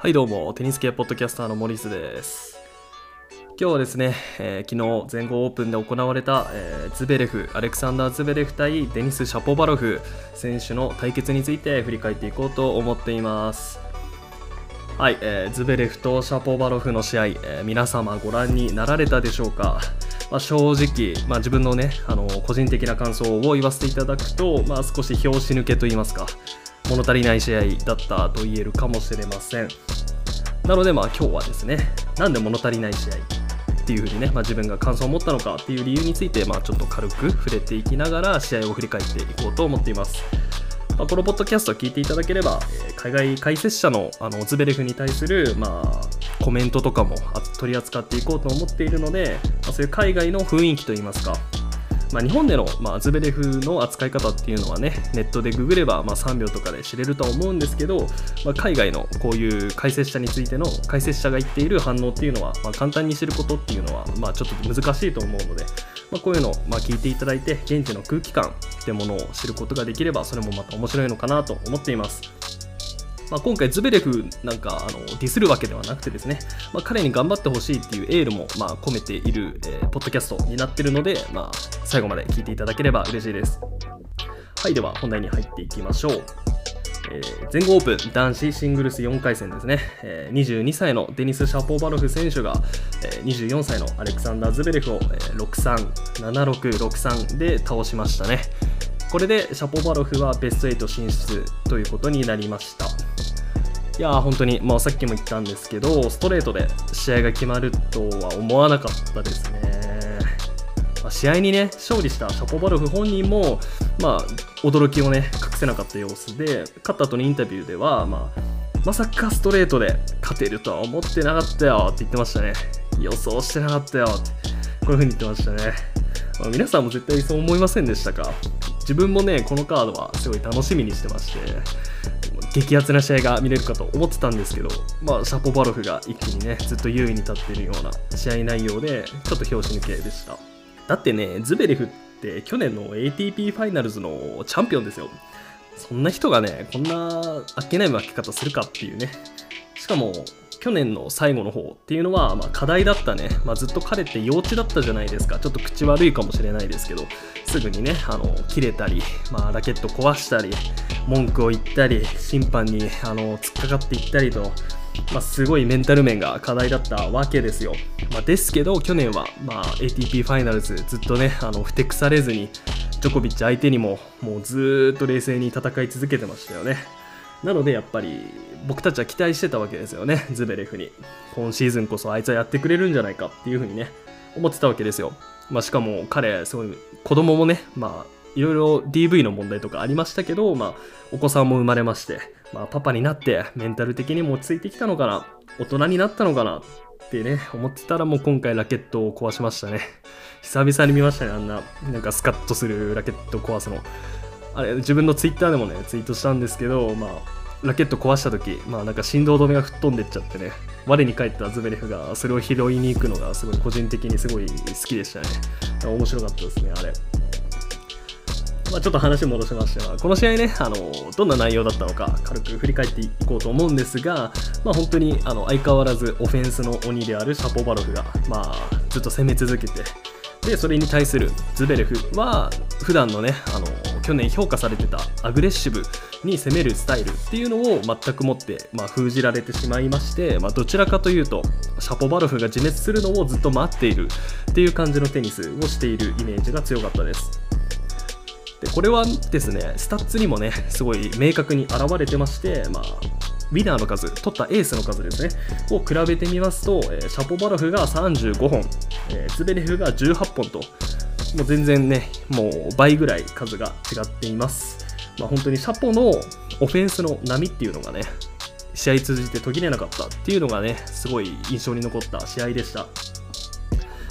はいどうも、テニス系ポッドキャスターのモリスです。今日はですね、えー昨日全豪オープンで行われた、えーズベレフ、アレクサンダー・ズベレフ対デニス・シャポバロフ選手の対決について振り返っていこうと思っています。はい、えーズベレフとシャポバロフの試合、えー皆様ご覧になられたでしょうか、まあ、正直、まあ、自分のねあの個人的な感想を言わせていただくと、まあ、少し拍子抜けと言いますか物足りない試合だったと言えるかもしれません。なのでまあ今日はですねなんで物足りない試合っていうふうにね、まあ、自分が感想を持ったのかっていう理由について、まあ、ちょっと軽く触れていきながら試合を振り返っていこうと思っています。まあ、このポッドキャストを聞いていただければ、えー海外解説者のあのズベレフに対する、まあ、コメントとかも取り扱っていこうと思っているので、まあ、そういう海外の雰囲気といいますか、まあ、日本での、まあ、ズベレフの扱い方っていうのはねネットでググれば、まあ、3秒とかで知れるとは思うんですけど、まあ、海外のこういう解説者についての解説者が言っている反応っていうのは、まあ、簡単に知ることっていうのは、まあ、ちょっと難しいと思うので、まあ、こういうのをまあ聞いていただいて現地の空気感ってものを知ることができればそれもまた面白いのかなと思っています。まあ、今回、ズベレフなんかあのディスるわけではなくてですね、まあ、彼に頑張ってほしいっていうエールもまあ込めている、えーポッドキャストになっているので、まあ、最後まで聞いていただければ嬉しいです。はい、では本題に入っていきましょう。えー全豪オープン男子シングルス4回戦ですね、えー22歳のデニス・シャポーバロフ選手が、えー24歳のアレクサンダー・ズベレフを、えー6-3、7-6、6-3で倒しましたね。これでシャポバロフはベスト8進出ということになりました。いやー本当に、まあ、さっきも言ったんですけど、ストレートで試合が決まるとは思わなかったですね。まあ試合にね、勝利したシャポバロフ本人も、まあ、驚きをね、隠せなかった様子で、勝った後のインタビューでは、まあ、まさかストレートで勝てるとは思ってなかったよって言ってましたね。予想してなかったよって、こういう風に言ってましたね。まあ皆さんも絶対そう思いませんでしたか？自分もね、このカードはすごい楽しみにしてまして、激アツな試合が見れるかと思ってたんですけど、まあ、シャポバロフが一気にね、ずっと優位に立っているような試合内容で、ちょっと拍子抜けでした。だってね、ズベレフって去年の ATP ファイナルズのチャンピオンですよ。そんな人がね、こんなあっけない負け方するかっていうね。しかも、去年の最後の方っていうのは、まあ、課題だったね、まあ、ずっと彼って幼稚だったじゃないですか、ちょっと口悪いかもしれないですけど、すぐにね、あの切れたり、まあ、ラケット壊したり、文句を言ったり、審判にあの突っかかっていったりと、まあ、すごいメンタル面が課題だったわけですよ。まあ、ですけど、去年は、まあ、ATP ファイナルズずっとね、あのふてくされずに、ジョコビッチ相手にも、もうずっと冷静に戦い続けてましたよね。なのでやっぱり僕たちは期待してたわけですよね、ズベレフに。今シーズンこそあいつはやってくれるんじゃないかっていうふうにね、思ってたわけですよ。まあ、しかも彼、すごい子供もね、まあ、いろいろ DV の問題とかありましたけど、まあ、お子さんも生まれまして、まあ、パパになってメンタル的にも落ち着いてきたのかな、大人になったのかなってね、思ってたらもう今回ラケットを壊しましたね。久々に見ましたね、あんな、なんかスカッとするラケット壊すの。あれ自分のツイッターでもねツイートしたんですけど、まあ、ラケット壊した時、まあ、なんか振動止めが吹っ飛んでっちゃってね我に返ったズベレフがそれを拾いに行くのがすごい個人的にすごい好きでしたね。面白かったですねあれ。まあ、ちょっと話戻しましては、この試合ね、あのどんな内容だったのか軽く振り返っていこうと思うんですが、まあ、本当にあの相変わらずオフェンスの鬼であるシャポバロフが、まあ、ずっと攻め続けて、でそれに対するズベレフは普段のねあの去年評価されてたアグレッシブに攻めるスタイルっていうのを全くもって、まあ、封じられてしまいまして、まあ、どちらかというとシャポバロフが自滅するのをずっと待っているっていう感じのテニスをしているイメージが強かったです。でこれはですねスタッツにもねすごい明確に現れてまして、まあ、ウィナーの数取ったエースの数ですねを比べてみますと、えーシャポバロフが35本、えーズベレフが18本ともう全然ねもう倍ぐらい数が違っています、まあ、本当にシャポのオフェンスの波っていうのがね試合通じて途切れなかったっていうのがねすごい印象に残った試合でした。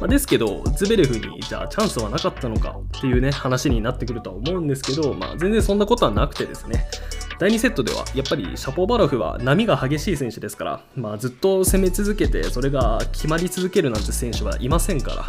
まあ、ですけど、ズベレフにじゃあチャンスはなかったのかっていうね、話になってくるとは思うんですけど、まあ、全然そんなことはなくてですね、第2セットではやっぱりシャポバロフは波が激しい選手ですから、まあ、ずっと攻め続けてそれが決まり続けるなんて選手はいませんから。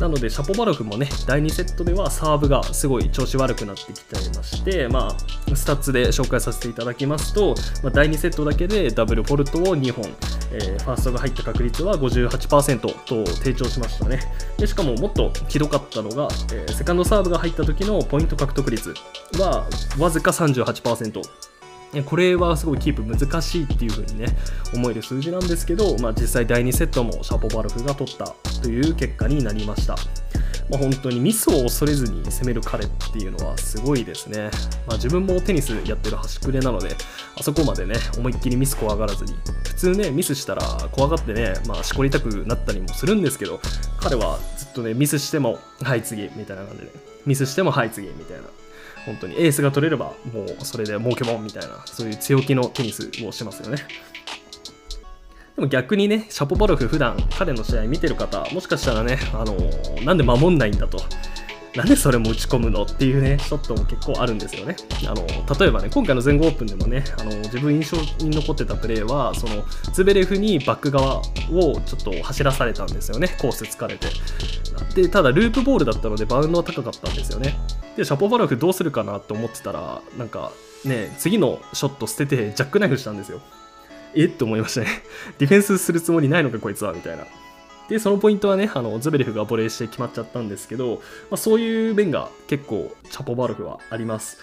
なのでシャポバロフもね第2セットではサーブがすごい調子悪くなってきていましてまあスタッツで紹介させていただきますと、まあ、第2セットだけでダブルフォルトを2本、えー、ファーストが入った確率は58%と低調しましたねでしかももっとひどかったのが、えー、セカンドサーブが入った時のポイント獲得率はわずか38%これはすごいキープ難しいっていう風にね思える数字なんですけど、まあ、実際第2セットもシャポバルフが取ったという結果になりました。まあ、本当にミスを恐れずに攻める彼っていうのはすごいですね。まあ、自分もテニスやってる端くれなので、あそこまでね、思いっきりミス怖がらずに、普通ね、ミスしたら怖がってね、まあ、しこりたくなったりもするんですけど、彼はずっとね、ミスしても、はい次、みたいな感じで、ミスしても、はい次、みたいな。本当にエースが取れればもうそれで儲けもんみたいなそういう強気のテニスをしますよねも逆にねシャポバロフ普段彼の試合見てる方もしかしたらねあのなんで守んないんだとなんでそれも打ち込むのっていうね、ショットも結構あるんですよね。あの例えばね、今回の全豪オープンでもね、あの自分印象に残ってたプレーは、そのズベレフにバック側をちょっと走らされたんですよね、コース疲れて。で、ただループボールだったのでバウンドは高かったんですよね。で、シャポバロフどうするかなと思ってたら、なんかね、次のショット捨ててジャックナイフしたんですよ。え？って思いましたね。ディフェンスするつもりないのか、こいつは、みたいな。で、そのポイントはね、あのズベレフがボレーして決まっちゃったんですけど、まあ、そういう面が結構、チャポバルフはあります。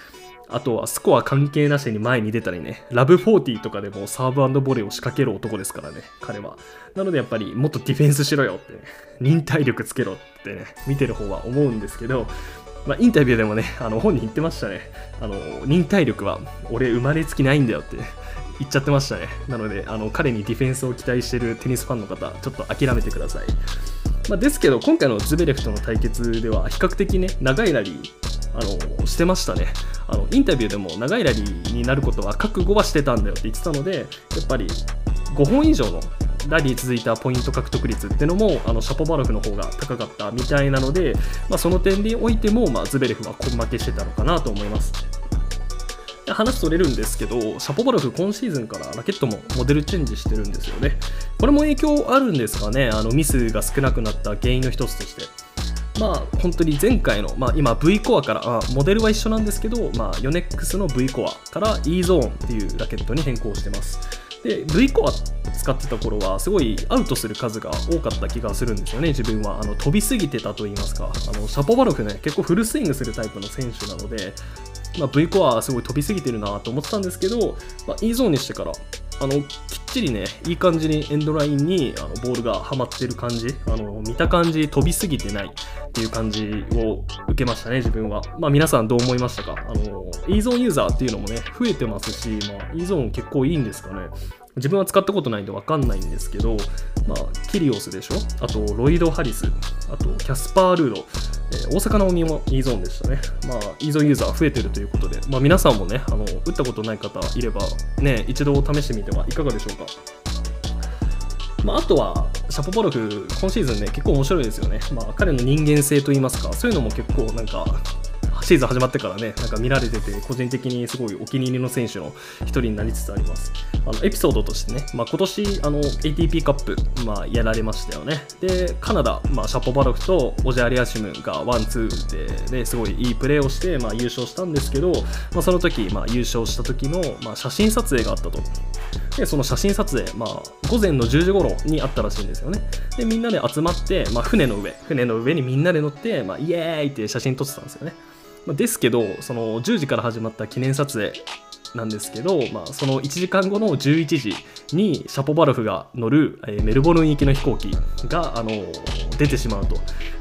あとはスコア関係なしに前に出たりね、ラブ40とかでもサーブボレーを仕掛ける男ですからね、彼は。なのでやっぱりもっとディフェンスしろよってね、忍耐力つけろってね、見てる方は思うんですけど、まあ、インタビューでもね、あの本人言ってましたね。あの忍耐力は俺生まれつきないんだよって、言っちゃってましたね。なので、あの彼にディフェンスを期待しているテニスファンの方、ちょっと諦めてください。まあ、ですけど、今回のズベレフとの対決では、比較的ね、長いラリー、あのしてましたねあの。インタビューでも長いラリーになることは覚悟はしてたんだよって言ってたので、やっぱり5本以上のラリー続いたポイント獲得率ってのもあのシャポバロフの方が高かったみたいなので、まあ、その点においても、まあ、ズベレフは根負けしてたのかなと思います。話取れるんですけど、シャポバロフ今シーズンからラケットもモデルチェンジしてるんですよね。これも影響あるんですかね、あのミスが少なくなった原因の一つとして。まあ本当に前回の、まあ、今 V コアからあモデルは一緒なんですけど、まあ、ヨネックスの V コアから E ゾーンっていうラケットに変更してます。で V コア使ってた頃はすごいアウトする数が多かった気がするんですよね自分はあの飛びすぎてたと言いますかあのシャポバロフね結構フルスイングするタイプの選手なのでまあ、V コアすごい飛びすぎてるなと思ってたんですけど、まあ、E ゾーンにしてからあのきっちりねいい感じにエンドラインにあのボールがはまってる感じあの見た感じ飛びすぎてないっていう感じを受けましたね自分は、まあ、皆さんどう思いましたか？あの E ゾーンユーザーっていうのもね増えてますし、まあ、E ゾーン結構いいんですかね。自分は使ったことないんで分かんないんですけど、まあ、キリオスでしょ？あとロイド・ハリスあとキャスパー・ルード、えー、大阪の海も E ゾーンでしたね。まあ、E ゾーンユーザー増えてるということで、まあ、皆さんもねあの打ったことない方いれば、ね、一度試してみてはいかがでしょうか。まあ、あとは、シャポバロフ、今シーズンね、結構面白いですよね。まあ、彼の人間性といいますか、そういうのも結構なんか、シーズン始まってからね、なんか見られてて、個人的にすごいお気に入りの選手の一人になりつつあります。あのエピソードとしてね、まあ、今年あの ATP カップ、まあ、やられましたよね。で、カナダ、まあ、シャポバロフとオジェアリアシムがワン、ツーで、ね、すごいいいプレーをして、まあ、優勝したんですけど、まあ、その時、まあ、優勝した時の、まあ、写真撮影があったと。で、その写真撮影、まあ、午前の10時頃にあったらしいんですよね。で、みんなで集まって、まあ、船の上、船の上にみんなで乗って、まあ、イエーイって写真撮ってたんですよね。ですけどその10時から始まった記念撮影なんですけど、まあ、その1時間後の11時にシャポバルフが乗る、えー、メルボルン行きの飛行機が、あのー、出てしまうと。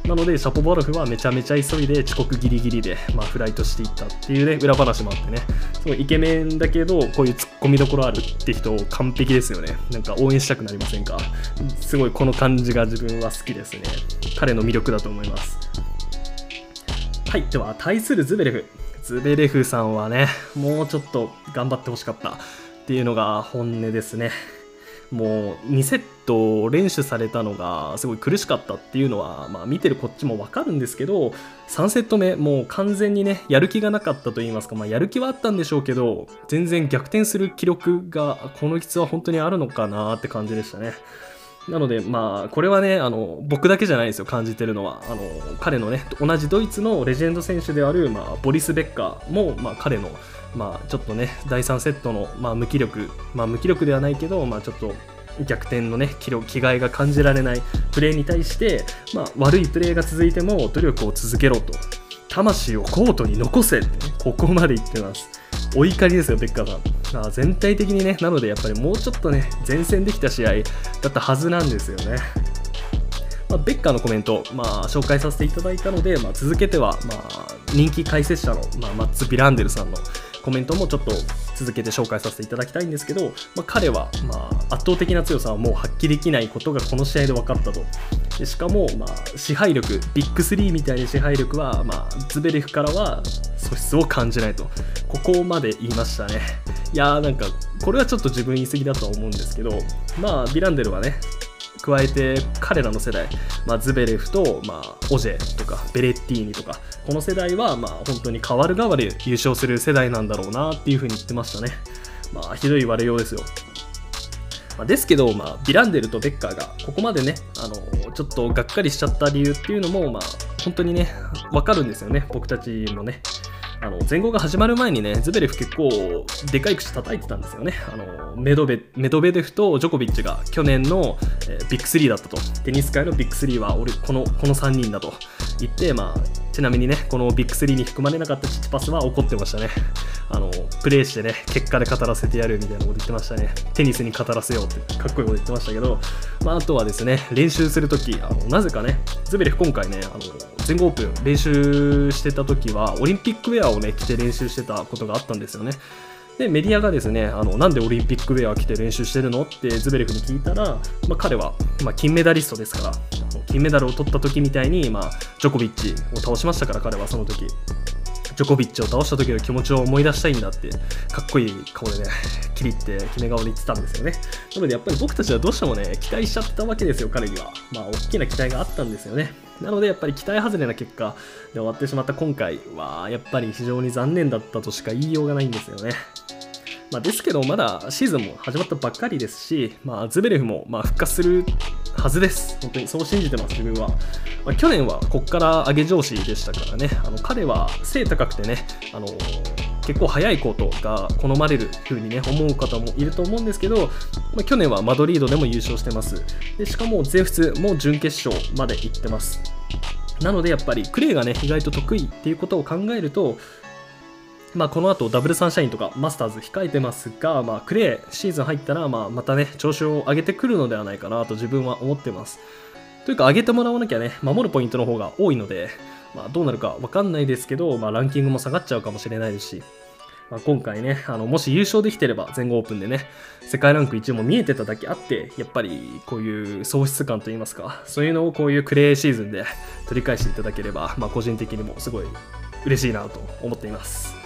なのでシャポバルフはめちゃめちゃ急いで遅刻ギリギリで、まあ、フライトしていったっていうね裏話もあってね。すごいイケメンだけどこういうツッコミどころあるって人完璧ですよね。なんか応援したくなりませんか？すごいこの感じが自分は好きですね。彼の魅力だと思います。はい、では対するズベレフ。ズベレフさんはね、もうちょっと頑張ってほしかったっていうのが本音ですね。もう2セット連取されたのがすごい苦しかったっていうのは、まあ、見てるこっちも分かるんですけど3セット目もう完全にねやる気がなかったと言いますか、まあ、やる気はあったんでしょうけど全然逆転する記録がこの質は本当にあるのかなって感じでしたね。なので、まあ、これはね、あの、僕だけじゃないですよ、感じてるのは。あの、彼のね、同じドイツのレジェンド選手である、まあ、ボリス・ベッカーも、まあ、彼の、まあ、ちょっとね、第3セットの、まあ、無気力、まあ、無気力ではないけど、まあ、ちょっと、逆転のね、気概が感じられないプレーに対して、まあ、悪いプレーが続いても努力を続けろと。魂をコートに残せって、ね、ここまで言ってます。お怒りですよ、ベッカーさん。あ全体的にね、なのでやっぱりもうちょっとね、前線できた試合だったはずなんですよね。まあ、ベッカーのコメント、まあ、紹介させていただいたので、まあ、続けては、まあ、人気解説者の、まあ、マッツ・ビランデルさんのコメントもちょっと続けて紹介させていただきたいんですけど、まあ、彼は、まあ、圧倒的な強さはもう発揮できないことがこの試合で分かったと。でしかも、まあ、支配力、ビッグ3みたいな支配力は、まあ、ズベレフからは素質を感じないと。ここまで言いましたね。いやーなんか、これはちょっと自分言い過ぎだとは思うんですけど、まあ、ビランデルはね、加えて彼らの世代、まあ、ズベレフと、まあ、オジェとかベレッティーニとかこの世代はまあ本当に変わる変わる優勝する世代なんだろうなっていうふうに言ってましたね。まあ、ひどい言われようですよ。まあ、ですけど、まあ、ビランデルとベッカーがここまでね、あのちょっとがっかりしちゃった理由っていうのも、まあ、本当にね、わかるんですよね、僕たちもね。あの前後が始まる前にね、ズベレフ結構でかい口叩いてたんですよね。あのメドベメドベデフとジョコビッチが去年の、えー、ビッグ3だったと。テニス界のビッグ3は俺このこの3人だと言って、まあ、ちなみにね、このビッグ3に含まれなかったチッチパスは怒ってましたね。あの、プレイしてね、結果で語らせてやるみたいなこと言ってましたね。テニスに語らせようってかっこいいこと言ってましたけど、まあ、あとはですね、練習するとき、あのなぜかね、ズベレフ今回ね、あの全豪オープン練習してたときは、オリンピックウェアをね、着て練習してたことがあったんですよね。でメディアがですねあのなんでオリンピックウェア着て練習してるのってズベレフに聞いたら、まあ、彼は、まあ、金メダリストですから金メダルを取った時みたいに、まあ、ジョコビッチを倒しましたから彼はその時。ジョコビッチを倒した時の気持ちを思い出したいんだってかっこいい顔でねキリって決め顔で言ってたんですよね。なのでやっぱり僕たちはどうしてもね期待しちゃったわけですよ彼には。まあ大きな期待があったんですよね。なのでやっぱり期待外れな結果で終わってしまった今回はやっぱり非常に残念だったとしか言いようがないんですよね。まあ、ですけど、まだシーズンも始まったばっかりですし、まあ、ズベレフもま復活するはずです。本当にそう信じてます、自分は。まあ、去年はこっから上げ上司でしたからね、あの彼は背高くてね、あの結構速いコートが好まれる風にね、思う方もいると思うんですけど、まあ、去年はマドリードでも優勝してます。でしかも全仏も準決勝まで行ってます。なのでやっぱりクレーがね、意外と得意っていうことを考えると、まあ、この後ダブルサンシャインとかマスターズ控えてますが、まあ、クレーシーズン入ったら、まあ、またね調子を上げてくるのではないかなと自分は思ってます。というか上げてもらわなきゃね守るポイントの方が多いので、まあ、どうなるか分かんないですけど、まあ、ランキングも下がっちゃうかもしれないですし、まあ、今回ねあのもし優勝できてれば全豪オープンでね世界ランク1位も見えてただけあってやっぱりこういう喪失感といいますかそういうのをこういうクレーシーズンで取り返していただければ、まあ、個人的にもすごい嬉しいなと思っています。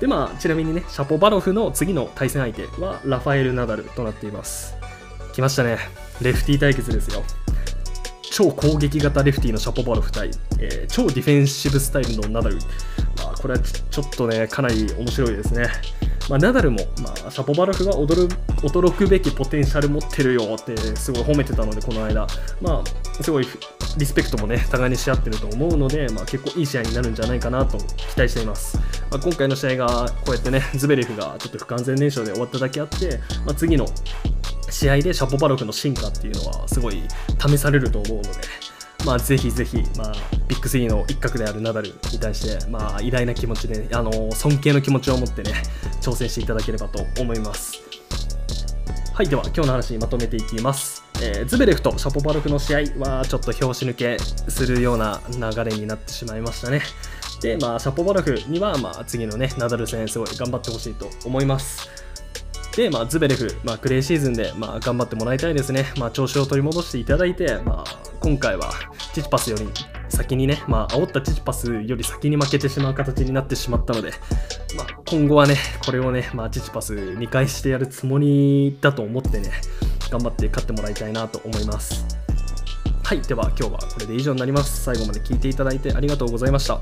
でまあちなみにねシャポバロフの次の対戦相手はラファエル・ナダルとなっています。来ましたね。レフティ対決ですよ。超攻撃型レフティのシャポバロフ対、えー、超ディフェンシブスタイルのナダル、まあ、これはちょっとねかなり面白いですね。まあ、ナダルも、まあ、シャポバロフが驚驚くべきポテンシャル持ってるよってすごい褒めてたのでこの間、まあ、すごいリスペクトもね互いにし合ってると思うので、まあ、結構いい試合になるんじゃないかなと期待しています、まあ、今回の試合がこうやってねズベレフがちょっと不完全燃焼で終わっただけあって、まあ、次の試合でシャポバロフの進化っていうのはすごい試されると思うのでまあ、ぜひぜひ、まあ、ビッグ3の一角であるナダルに対して、まあ、偉大な気持ちで、あの尊敬の気持ちを持ってね、挑戦していただければと思います。はい、では今日の話にまとめていきます。えー、ズベレフとシャポバロフの試合はちょっと拍子抜けするような流れになってしまいましたね。で、まあ、シャポバロフには、まあ、次のね、ナダル戦すごい頑張ってほしいと思います。で、まあ、ズベレフ、まあ、クレイシーズンで、まあ、頑張ってもらいたいですね。まあ、調子を取り戻していただいて、まあ、今回はチチパスより先にね、まあ、煽ったチチパスより先に負けてしまう形になってしまったので、まあ、今後はね、これをね、まあ、チチパス2回してやるつもりだと思ってね、頑張って勝ってもらいたいなと思います。はい、では今日はこれで以上になります。最後まで聞いていただいてありがとうございました。